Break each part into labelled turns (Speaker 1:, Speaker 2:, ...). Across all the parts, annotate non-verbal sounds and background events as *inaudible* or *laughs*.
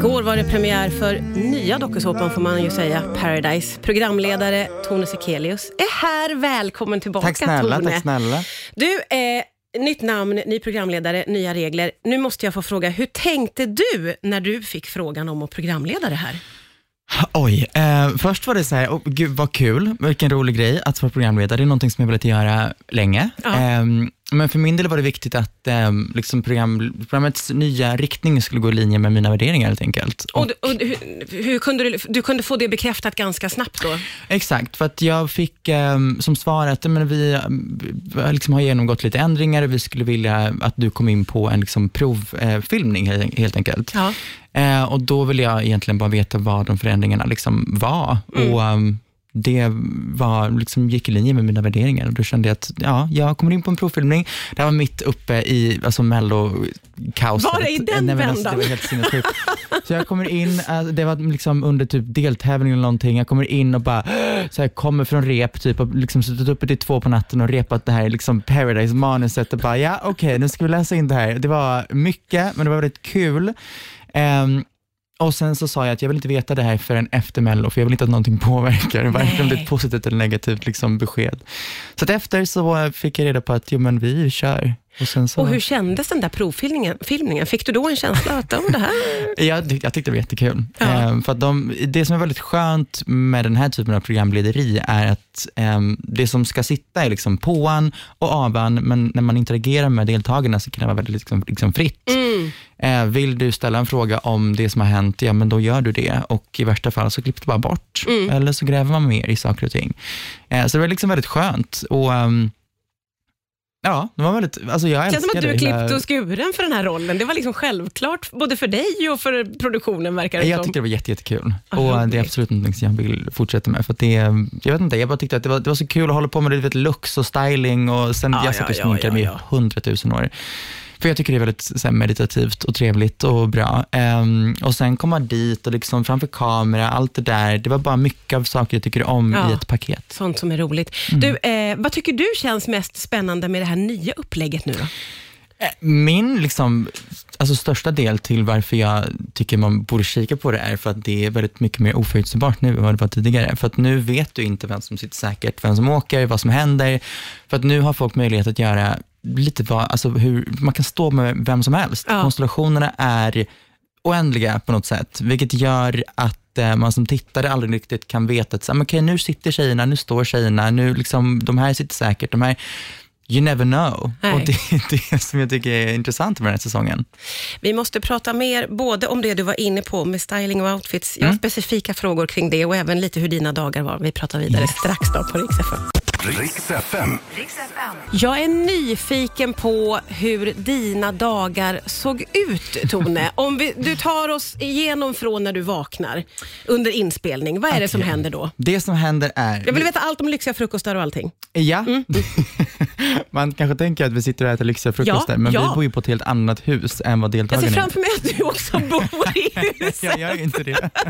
Speaker 1: Igår var det premiär för nya dokusåpan får man ju säga, Paradise. Programledare Tone Sekelius är här. Välkommen tillbaka
Speaker 2: Tack snälla,
Speaker 1: Tone.
Speaker 2: tack snälla.
Speaker 1: Du, eh, nytt namn, ny programledare, nya regler. Nu måste jag få fråga, hur tänkte du när du fick frågan om att programleda det här?
Speaker 2: Oj, eh, först var det så här, oh, gud vad kul, vilken rolig grej att vara programledare. Det är någonting som jag velat göra länge.
Speaker 1: Ja.
Speaker 2: Eh, men för min del var det viktigt att eh, liksom program, programmets nya riktning skulle gå i linje med mina värderingar helt enkelt.
Speaker 1: Och, och, du- hur, hur kunde du, du kunde få det bekräftat ganska snabbt då?
Speaker 2: Exakt, för att jag fick eh, som svar att men vi, eh, vi liksom har genomgått lite ändringar och vi skulle vilja att du kom in på en liksom, provfilmning eh, filmning helt, helt enkelt.
Speaker 1: Ja.
Speaker 2: Eh, och då ville jag egentligen bara veta vad de förändringarna liksom var.
Speaker 1: Mm.
Speaker 2: Och um, Det var, liksom, gick i linje med mina värderingar. Och då kände jag att ja, jag kommer in på en provfilmning. Det här var mitt uppe i alltså, mello-kaoset.
Speaker 1: Var det i den
Speaker 2: Nej, alltså,
Speaker 1: vändan?
Speaker 2: Det var helt sinnessjukt. Så jag kommer in, eh, det var liksom under typ deltävling eller någonting. Jag kommer in och bara så här, kommer från rep, typ, och liksom suttit uppe till två på natten och repat det här liksom Paradise-manuset och bara, ja okej, nu ska vi läsa in det här. Det var mycket, men det var väldigt kul. Ehm, och sen så sa jag att jag vill inte veta det här förrän efter Mello, för jag vill inte att någonting påverkar, *laughs* varken om det är ett positivt eller negativt liksom, besked. Så att efter så fick jag reda på att, jo men vi kör. Och så,
Speaker 1: Och hur kändes den där provfilmningen? Filmningen? Fick du då en känsla att oh, det här... *laughs*
Speaker 2: jag, jag tyckte det var jättekul.
Speaker 1: Ja.
Speaker 2: Ehm, för de, det som är väldigt skönt med den här typen av programlederi är att ehm, det som ska sitta är liksom påan och avan, men när man interagerar med deltagarna så kan det vara väldigt liksom, liksom fritt.
Speaker 1: Mm.
Speaker 2: Eh, vill du ställa en fråga om det som har hänt, ja men då gör du det. Och i värsta fall så klipper du bara bort.
Speaker 1: Mm.
Speaker 2: Eller så gräver man mer i saker och ting. Eh, så det var liksom väldigt skönt. Och, ehm, ja, det var väldigt, alltså jag
Speaker 1: Det känns som att du är klippt och skuren för den här rollen. Det var liksom självklart, både för dig och för produktionen verkar det
Speaker 2: Jag
Speaker 1: som.
Speaker 2: tyckte det var jätte, jättekul
Speaker 1: Ah,
Speaker 2: och det är absolut någonting som jag vill fortsätta med. För det, jag vet inte, jag bara tyckte att det var, det var så kul att hålla på med det, vet, looks och styling och sen,
Speaker 1: Ja,
Speaker 2: jag satt och
Speaker 1: ja,
Speaker 2: sminkade
Speaker 1: ja,
Speaker 2: mig i hundratusen år. För jag tycker det är väldigt här, meditativt och trevligt och bra. Ehm, och sen komma dit och liksom framför kamera, allt det där. Det var bara mycket av saker jag tycker om
Speaker 1: Ja.
Speaker 2: i ett paket.
Speaker 1: Sånt som är roligt.
Speaker 2: Mm.
Speaker 1: Du, eh, vad tycker du känns mest spännande med det här nya upplägget nu då?
Speaker 2: Min liksom, alltså största del till varför jag tycker man borde kika på det är för att det är väldigt mycket mer oförutsägbart nu än vad det var tidigare. För att nu vet du inte vem som sitter säkert, vem som åker, vad som händer. För att nu har folk möjlighet att göra lite vad, alltså hur, man kan stå med vem som helst.
Speaker 1: Ja.
Speaker 2: Konstellationerna är oändliga på något sätt, vilket gör att eh, man som tittare aldrig riktigt kan veta att så, men okej, nu sitter tjejerna, nu står tjejerna, nu liksom, de här sitter säkert, de här You never know.
Speaker 1: Nej.
Speaker 2: Och det är det *laughs* som jag tycker är intressant med den här säsongen.
Speaker 1: Vi måste prata mer både om det du var inne på med styling och outfits. Jag har
Speaker 2: Mm.
Speaker 1: specifika frågor kring det och även lite hur dina dagar var. Vi pratar vidare strax då på Rix FM.
Speaker 3: Riks FM.
Speaker 1: Jag är nyfiken på hur dina dagar såg ut, Tone. Om vi, du tar oss igenom från när du vaknar under inspelning. Vad är det som
Speaker 2: Okej.
Speaker 1: händer då?
Speaker 2: Det som händer är...
Speaker 1: Jag vill veta allt om lyxiga frukostar och allting.
Speaker 2: Ja. *laughs* Man kanske tänker att vi sitter och äter lyxiga frukostar,
Speaker 1: Ja,
Speaker 2: men
Speaker 1: ja.
Speaker 2: vi bor ju på ett helt annat hus än vad
Speaker 1: Jag
Speaker 2: deltagarna
Speaker 1: ser
Speaker 2: gör.
Speaker 1: framför mig att du också bor i *laughs* huset.
Speaker 2: Jag gör inte det. *laughs*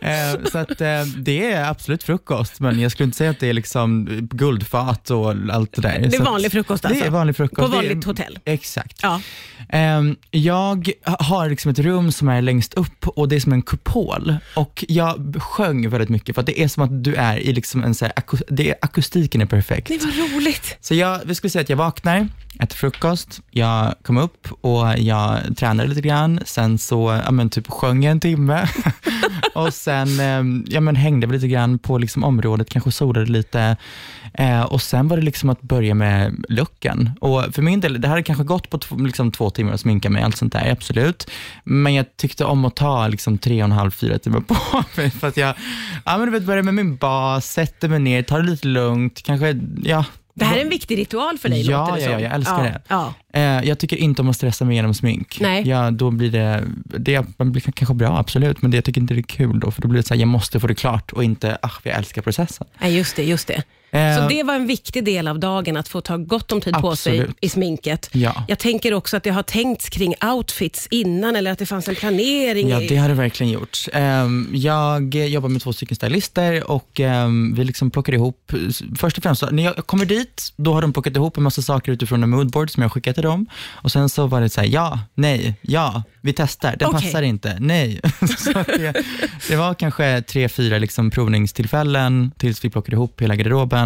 Speaker 2: Eh, så att, eh, det är absolut frukost, men jag skulle inte säga att det är liksom guldfat och allt det där.
Speaker 1: Det är vanlig frukost alltså?
Speaker 2: Det är vanlig frukost.
Speaker 1: På
Speaker 2: Det är-
Speaker 1: vanligt hotell?
Speaker 2: Exakt.
Speaker 1: Ja.
Speaker 2: Ehm, jag har liksom ett rum som är längst upp och det är som en kupol. Och jag sjöng väldigt mycket för att det är som att du är i liksom en så här, det är, akustiken är perfekt.
Speaker 1: Det var roligt.
Speaker 2: Så jag, vi skulle säga att jag vaknar, äter frukost, jag kom upp och jag tränade lite grann, sen så ja, men typ sjöng jag en timme *laughs* och sen eh, ja, men hängde vi lite grann på liksom området, kanske solade lite eh, och sen var det liksom att börja med looken. Och för min del, det hade kanske gått på liksom två timmar att sminka mig, allt sånt där, absolut. Men jag tyckte om att ta liksom tre och en halv, fyra timmar på *laughs* mig för att jag ja, men du vet, börjar med min bas, sätter mig ner, tar det lite lugnt, kanske, ja,
Speaker 1: Det här är en viktig ritual för dig,
Speaker 2: Ja,
Speaker 1: låter det
Speaker 2: ja,
Speaker 1: som.
Speaker 2: ja, jag älskar
Speaker 1: ja,
Speaker 2: det.
Speaker 1: Ja.
Speaker 2: Eh, jag tycker inte om att stressa mig igenom smink.
Speaker 1: Nej.
Speaker 2: Ja, då blir det, det man blir kanske bra, absolut, men det, jag tycker inte det är kul då, för då blir det så här, jag måste få det klart och inte, ach, jag älskar processen.
Speaker 1: Nej, just det, just det.
Speaker 2: Eh,
Speaker 1: Så det var en viktig del av dagen, att få ta gott om tid på sig
Speaker 2: Absolut.
Speaker 1: i sminket.
Speaker 2: Ja.
Speaker 1: Jag tänker också att det har tänkts kring outfits innan, eller att det fanns en planering.
Speaker 2: Ja,
Speaker 1: i-
Speaker 2: det har det verkligen gjort. Ehm, Jag jobbar med två stycken stylister och ehm, vi liksom plockar ihop, först och främst, så, när jag kommer dit, då har de plockat ihop en massa saker utifrån en moodboard som jag skickat till dem. Och sen så var det så här, ja, nej, ja, vi testar, den
Speaker 1: Okej.
Speaker 2: passar inte, nej. *laughs* så att det, det var kanske tre, fyra liksom provningstillfällen tills vi plockade ihop hela garderoben.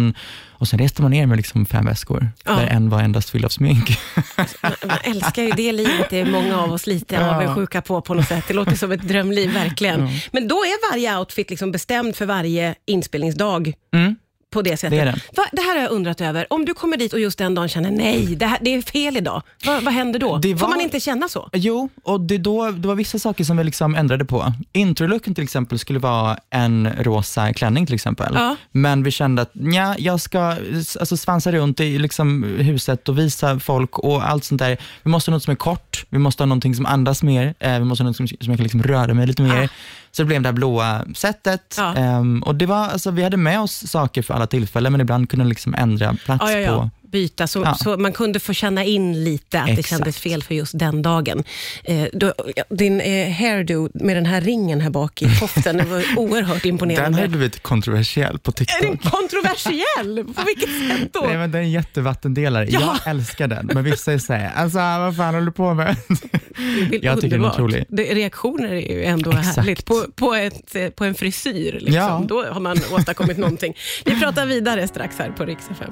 Speaker 2: Och sen reste man ner med liksom fem väskor,
Speaker 1: Ja.
Speaker 2: där en var endast fylld av smink. *laughs*
Speaker 1: Man, man älskar ju det livet, det är många av oss lite
Speaker 2: Ja.
Speaker 1: avundsjuka på på något sätt. Det låter som ett drömliv, verkligen. Men då är varje outfit liksom bestämd för varje inspelningsdag
Speaker 2: Mm.
Speaker 1: På det sättet.
Speaker 2: Det det.
Speaker 1: Va, det här har jag undrat över. Om du kommer dit och just den dagen känner nej, det, här, det är fel idag. Va, vad händer då?
Speaker 2: Det
Speaker 1: Får
Speaker 2: var-
Speaker 1: man inte känna så?
Speaker 2: Jo, och det, då, det var vissa saker som vi liksom ändrade på. Introlooken till exempel skulle vara en rosa klänning till exempel.
Speaker 1: Ja.
Speaker 2: Men vi kände att nja, jag ska alltså, svansa runt i liksom, huset och visa folk och allt sånt där. Vi måste ha något som är kort, vi måste ha någonting som andas mer, eh, vi måste ha något som, som jag kan liksom röra mig lite mer.
Speaker 1: Ah.
Speaker 2: Så det blev det här blåa sättet.
Speaker 1: Ja.
Speaker 2: Ehm, och det var, alltså, vi hade med oss saker för alla tillfällen, men ibland kunde liksom ändra plats
Speaker 1: ja, ja.
Speaker 2: på
Speaker 1: Byta, så,
Speaker 2: Ja.
Speaker 1: så man kunde få känna in lite att det
Speaker 2: Exakt.
Speaker 1: kändes fel för just den dagen. Eh, då, din eh, hairdo med den här ringen här bak i *laughs* toften, det var oerhört
Speaker 2: Den
Speaker 1: imponerande.
Speaker 2: har ju blivit kontroversiell på TikTok.
Speaker 1: Är den kontroversiell? På vilket sätt då?
Speaker 2: Nej, men den är jättevattendelare.
Speaker 1: Ja.
Speaker 2: Jag älskar den, men vissa såhär, alltså vad fan håller du på med?
Speaker 1: Det
Speaker 2: Jag tycker den är
Speaker 1: underbart.
Speaker 2: otrolig.
Speaker 1: Det, reaktioner är ju ändå
Speaker 2: Exakt.
Speaker 1: härligt. På, på, ett, på en frisyr, liksom.
Speaker 2: Ja.
Speaker 1: då har man åstadkommit någonting. Vi pratar vidare strax här på Rix FM.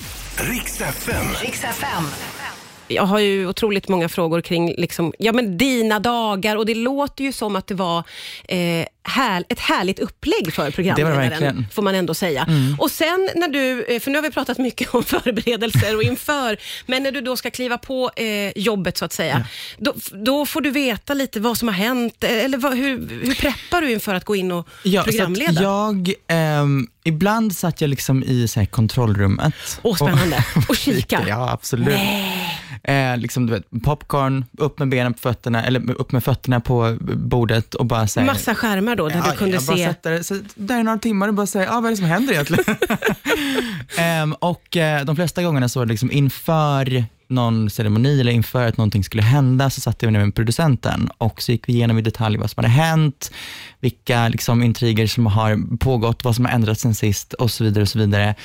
Speaker 1: Jag har ju otroligt många frågor kring liksom, ja, men dina dagar. Och det låter ju som att det var eh, här, ett härligt upplägg för programledaren.
Speaker 2: Mm.
Speaker 1: får man ändå säga. Och sen när du, eh, för nu har vi pratat mycket *laughs* om förberedelser och inför, men när du då ska kliva på eh, jobbet så att säga, då, då får du veta lite vad som har hänt, eh, eller vad, hur, hur preppar du inför att gå in och
Speaker 2: Ja, så
Speaker 1: programleda?
Speaker 2: jag, ehm, ibland satt jag liksom i så här, kontrollrummet.
Speaker 1: Åh, spännande. *laughs* Och kika.
Speaker 2: Ja, absolut. Eh, liksom, du vet, popcorn, upp med benen på fötterna, eller upp med fötterna på bordet och bara säga
Speaker 1: Massa skärmar då, där du kunde
Speaker 2: jag bara
Speaker 1: se.
Speaker 2: sätter, så där är några timmar och bara säger, ah, vad är det som händer egentligen? *laughs* Ehm, och eh, de flesta gångerna så liksom inför någon ceremoni eller inför att någonting skulle hända, så satt jag ner med producenten och så gick vi igenom i detalj vad som hade hänt, vilka liksom, intriger som har pågått, vad som har ändrats sen sist och så vidare. och Så vidare.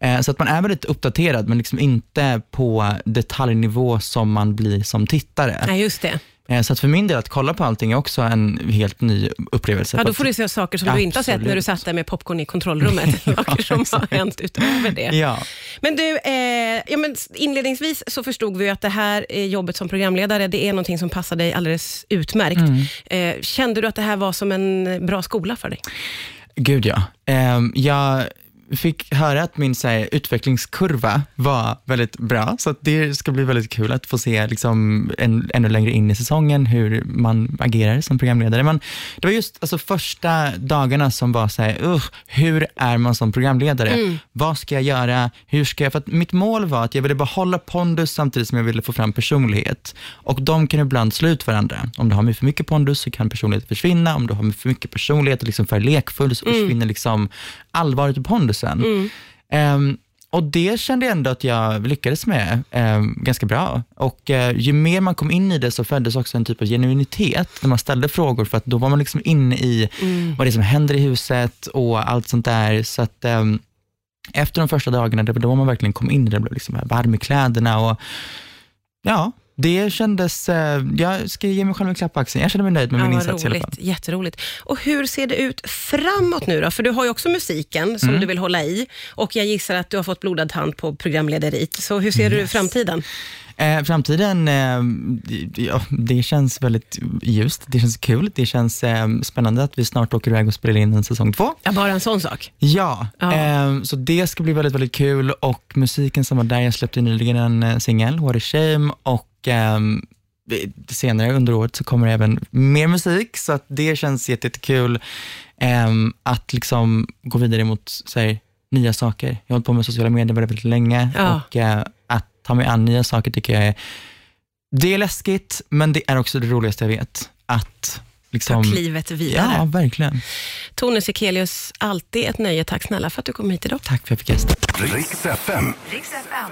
Speaker 2: Eh, så att man är väldigt uppdaterad, men liksom inte på detaljnivå som man blir som tittare.
Speaker 1: Nej, just det.
Speaker 2: Eh, Så att för min del, att kolla på allting är också en helt ny upplevelse.
Speaker 1: Ja, då får du se saker som du inte har sett när du
Speaker 2: Absolut.
Speaker 1: satt där med popcorn i kontrollrummet. *laughs* saker som har hänt utöver det.
Speaker 2: Ja.
Speaker 1: Men du, eh, ja, men inledningsvis så förstod vi att det här eh, jobbet som programledare, det är någonting som passar dig alldeles utmärkt.
Speaker 2: Mm.
Speaker 1: Eh, kände du att det här var som en bra skola för dig?
Speaker 2: Gud ja. Ehm, jag fick höra att min så här, utvecklingskurva var väldigt bra, så det ska bli väldigt kul att få se liksom, en, ännu längre in i säsongen hur man agerar som programledare. Men det var just alltså, första dagarna som var så här, "Ugh, hur är man som programledare? Vad ska jag göra? Hur ska jag? För mitt mål var att jag ville behålla pondus samtidigt som jag ville få fram personlighet. Och de kan ibland slå ut varandra. Om du har för mycket pondus så kan personligheten försvinna. Om du har för mycket personlighet och liksom för lekfull så försvinner liksom allvaret i pondusen. Ehm, och det kände jag ändå att jag lyckades med ehm, ganska bra. Och eh, ju mer man kom in i det så föddes också en typ av genuinitet när man ställde frågor, för att då var man liksom inne i vad det är som händer i huset och allt sånt där. Så att ehm, efter de första dagarna, det var då man verkligen kom in i det, blev liksom varm i kläderna och ja, det kändes, eh, jag ska ge mig själv en klapp på axeln. Jag känner mig nöjd med min
Speaker 1: vad
Speaker 2: insats i alla fall.
Speaker 1: roligt. Jätteroligt. Och hur ser det ut framåt nu då? För du har ju också musiken som
Speaker 2: Mm.
Speaker 1: du vill hålla i och jag gissar att du har fått blodad hand på programlederiet. Så hur ser du
Speaker 2: Yes.
Speaker 1: framtiden?
Speaker 2: Eh, framtiden, eh, ja, det känns väldigt ljust, det känns kul, det känns eh, spännande att vi snart åker iväg och spelar in en säsong två.
Speaker 1: Ja, bara en sån sak.
Speaker 2: Ja,
Speaker 1: Ja.
Speaker 2: Eh, så det ska bli väldigt, väldigt kul och musiken som var där, jag släppte nyligen en eh, singel, What a shame, och ehm, senare under året så kommer det även mer musik, så att det känns jätte- jättekul ehm, att liksom gå vidare mot så här, nya saker. Jag har hållit på med sociala medier väldigt, länge
Speaker 1: Ja.
Speaker 2: och eh, att ta mig an nya saker tycker jag är, det är läskigt, men det är också det roligaste jag vet. Att
Speaker 1: Ta
Speaker 2: liksom,
Speaker 1: klivet vidare.
Speaker 2: ja, verkligen.
Speaker 1: Tone Sekelius, alltid ett nöje. Tack snälla för att du kom hit idag.
Speaker 2: Tack för att jag fick gästa.
Speaker 3: Riks FM.
Speaker 4: Riks FM.